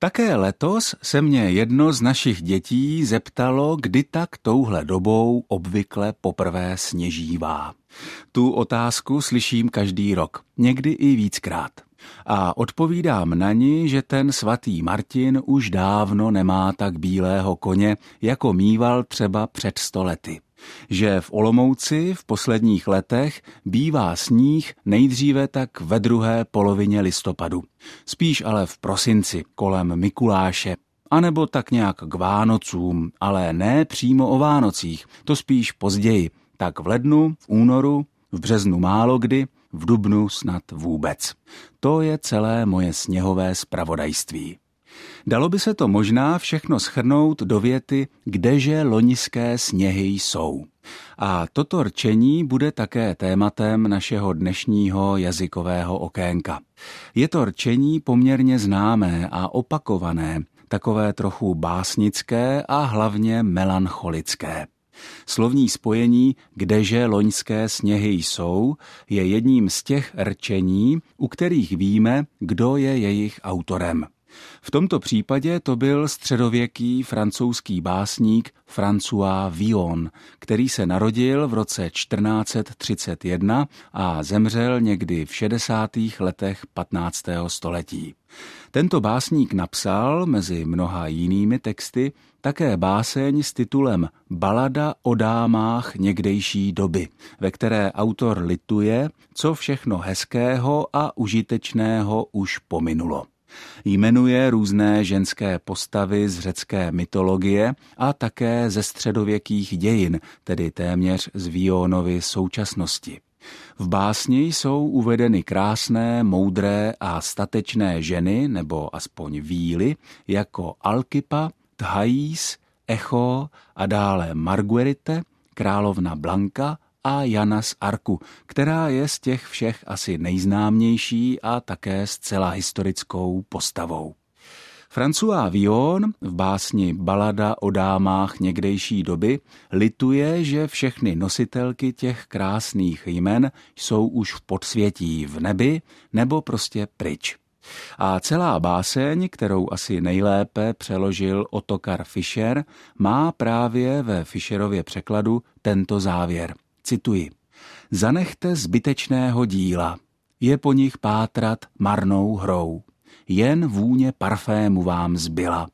Také letos se mě jedno z našich dětí zeptalo, kdy tak touhle dobou obvykle poprvé sněžívá. Tu otázku slyším každý rok, někdy i víckrát. A odpovídám na ní, že ten svatý Martin už dávno nemá tak bílého koně, jako mýval třeba před stolety že v Olomouci v posledních letech bývá sníh nejdříve tak ve druhé polovině listopadu. Spíš ale v prosinci, kolem Mikuláše, anebo tak nějak k Vánocům, ale ne přímo o Vánocích, to spíš později, tak v lednu, v únoru, v březnu málo kdy, v dubnu snad vůbec. To je celé moje sněhové spravodajství. Dalo by se to možná všechno schrnout do věty, kdeže loňské sněhy jsou. A toto rčení bude také tématem našeho dnešního jazykového okénka. Je to rčení poměrně známé a opakované, takové trochu básnické a hlavně melancholické. Slovní spojení Kdeže loňské sněhy jsou je jedním z těch rčení, u kterých víme, kdo je jejich autorem. V tomto případě to byl středověký francouzský básník François Villon, který se narodil v roce 1431 a zemřel někdy v 60. letech 15. století. Tento básník napsal, mezi mnoha jinými texty, také báseň s titulem Balada o dámách někdejší doby, ve které autor lituje, co všechno hezkého a užitečného už pominulo. Jmenuje různé ženské postavy z řecké mytologie a také ze středověkých dějin, tedy téměř z Vionovy současnosti. V básni jsou uvedeny krásné, moudré a statečné ženy, nebo aspoň víly, jako Alkypa, Thais, Echo a dále Marguerite, královna Blanka a Jana z Arku, která je z těch všech asi nejznámější a také zcela historickou postavou. François Villon v básni Balada o dámách někdejší doby lituje, že všechny nositelky těch krásných jmen jsou už v podsvětí v nebi nebo prostě pryč. A celá báseň, kterou asi nejlépe přeložil Otokar Fischer, má právě ve Fischerově překladu tento závěr – Cituji. Zanechte zbytečného díla, je po nich pátrat marnou hrou. Jen vůně parfému vám zbyla.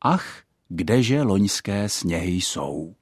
Ach, kdeže loňské sněhy jsou.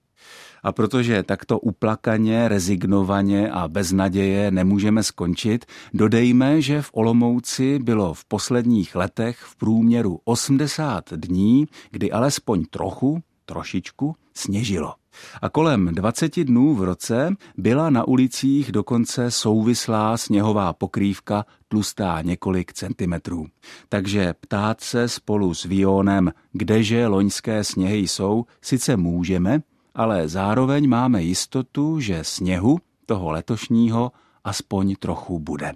A protože takto uplakaně, rezignovaně a bez naděje nemůžeme skončit, dodejme, že v Olomouci bylo v posledních letech v průměru 80 dní, kdy alespoň trochu, trošičku, sněžilo. A kolem 20 dnů v roce byla na ulicích dokonce souvislá sněhová pokrývka tlustá několik centimetrů. Takže ptát se spolu s Vionem, kdeže loňské sněhy jsou, sice můžeme, ale zároveň máme jistotu, že sněhu toho letošního aspoň trochu bude.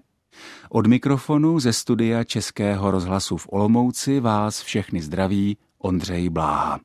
Od mikrofonu ze studia Českého rozhlasu v Olomouci vás všechny zdraví Ondřej Bláha.